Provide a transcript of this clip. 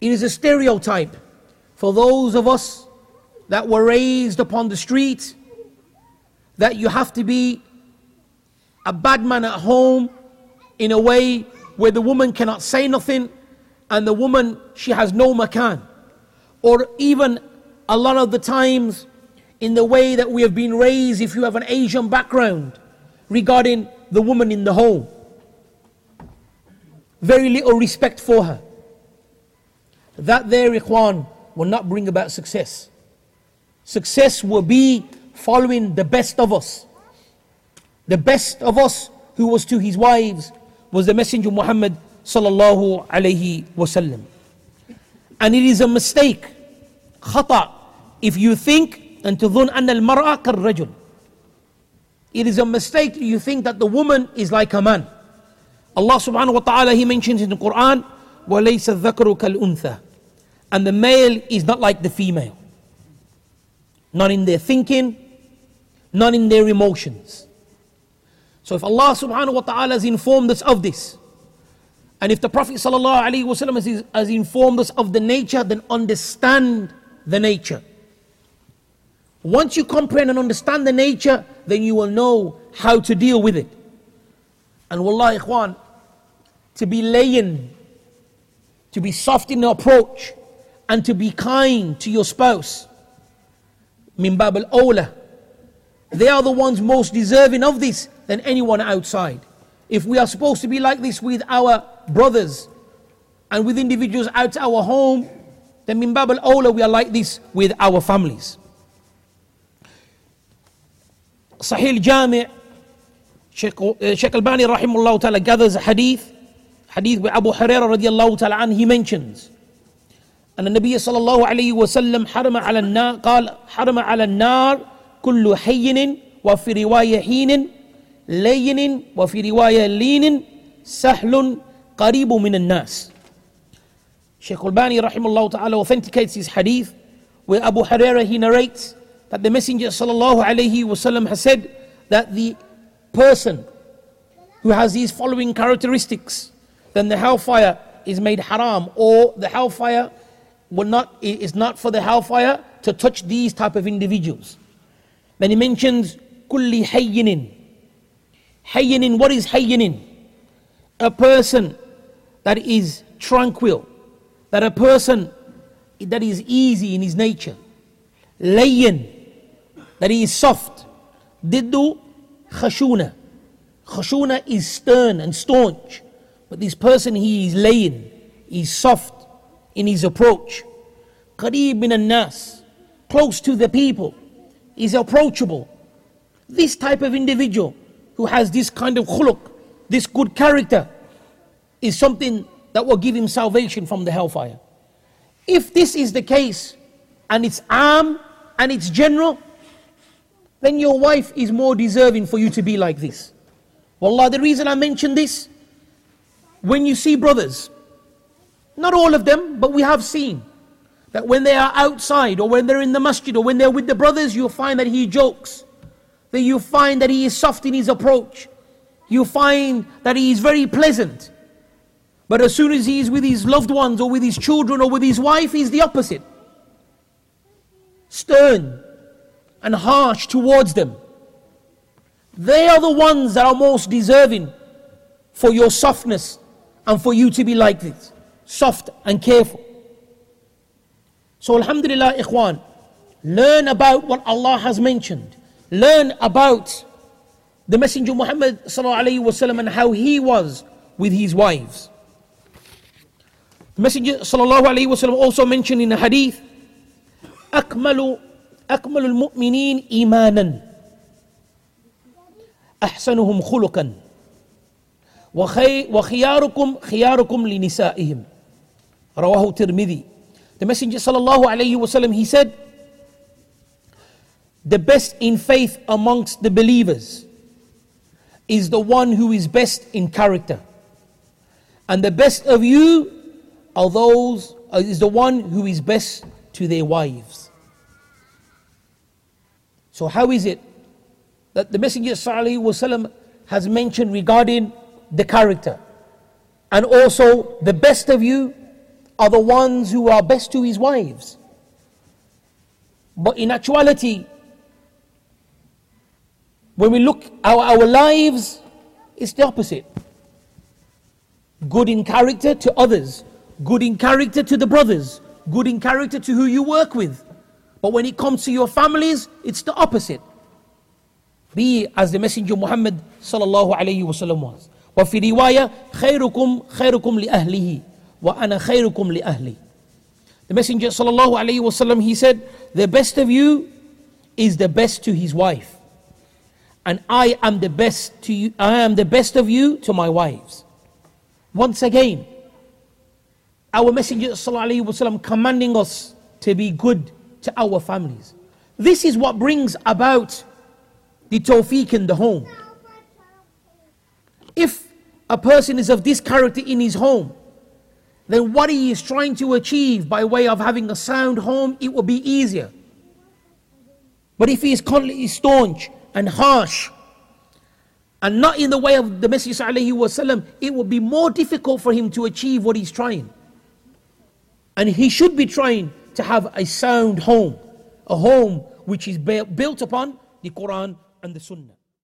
It is a stereotype for those of us that were raised upon the street that you have to be a bad man at home in a way where the woman cannot say nothing and the woman she has no makan. Or even a lot of the times in the way that we have been raised if you have an asian background regarding the woman in the home. Very little respect for her that there ikhwan will not bring about success success will be following the best of us the best of us who was to his wives was the messenger muhammad sallallahu alayhi wasallam and it is a mistake خطأ if you think أن تظن أن المرأة كالرجل it is a mistake you think that the woman is like a man Allah subhanahu wa ta'ala he mentions in the Quran وَلَيْسَ الذَّكَرُ كَالْأُنثَى and the male is not like the female not in their thinking not in their emotions so if Allah subhanahu wa ta'ala has informed us of this and if the Prophet sallallahu alaihi wasallam has, informed us of the nature then understand the nature. Once you comprehend and understand the nature, then you will know how to deal with it. And wallah, ikhwan, to be laying, to be soft in the approach, and to be kind to your spouse. Min bab al awla. They are the ones most deserving of this than anyone outside. If we are supposed to be like this with our brothers and with individuals out our home, then min bab al we are like this with our families. Sahih Jami' uh, Sheikh Al-Albani rahimahullah ta'ala gathers a hadith, hadith by Abu Hurairah radiallahu ta'ala an, he mentions, أن النبي صلى الله عليه وسلم حرم على النار قال حرم على النار كل حين وفي رواية حين لين وفي رواية لين سهل قريب من الناس Shaykh al-Bani rahimahullah ta'ala authenticates his hadith where Abu Huraira he narrates that the Messenger sallallahu alayhi wasallam has said that the person who has these following characteristics, then the hellfire is made haram, or the hellfire will not is not for the hellfire to touch these type of individuals. Then he mentions kulli hayyinin. Hayyinin, what is hayyinin? A person that is tranquil, that a person that is easy in his nature, layyin, that he is soft. Diddu khashuna. Khashuna is stern and staunch. But this person, he is laying, he's soft in his approach. Qareeb min nas, close to the people, is approachable. This type of individual who has this kind of khuluq, this good character, is something that will give him salvation from the hellfire. If this is the case, and it's arm and it's general, then your wife is more deserving for you to be like this. Wallah, the reason I mention this, when you see brothers, not all of them, but we have seen that when they are outside or when they're in the masjid or when they're with the brothers, you'll find that he jokes, that you find that he is soft in his approach, you find that he is very pleasant. But as soon as he is with his loved ones or with his children or with his wife, he's the opposite. Stern and harsh towards them. They are the ones that are most deserving for your softness and for you to be like this soft and careful. So, Alhamdulillah, ikhwan, learn about what Allah has mentioned. Learn about the Messenger Muhammad and how he was with his wives. The Messenger sallallahu alaihi wasallam also mentioned in a hadith, أكمل أكمل المؤمنين إيمانا أحسنهم خلقا وخياركم خياركم لنسائهم رواه الترمذي The Messenger sallallahu alaihi wasallam he said, the best in faith amongst the believers is the one who is best in character. And the best of you are those uh, is the one who is best to their wives. So how is it that the Messenger وسلم, has mentioned regarding the character and also the best of you are the ones who are best to his wives. But in actuality, when we look our, our lives, it's the opposite. Good in character to others, good in character to the brothers, good in character to who you work with. But when it comes to your families, it's the opposite. Be as the Messenger Muhammad sallallahu alayhi wasallam was. وفي رواية خيركم خيركم لأهله wa ana khairukum li ahli. The Messenger sallallahu alaihi wasallam he said, the best of you is the best to his wife, and I am the best to you. I am the best of you to my wives. Once again, our Messenger sallallahu wasallam commanding us to be good to our families. This is what brings about the tawfiq in the home. If a person is of this character in his home, then what he is trying to achieve by way of having a sound home, it will be easier. But if he is constantly staunch and harsh and not in the way of the Messenger it will be more difficult for him to achieve what he's trying. And he should be trying to have a sound home, a home which is built upon the Quran and the Sunnah.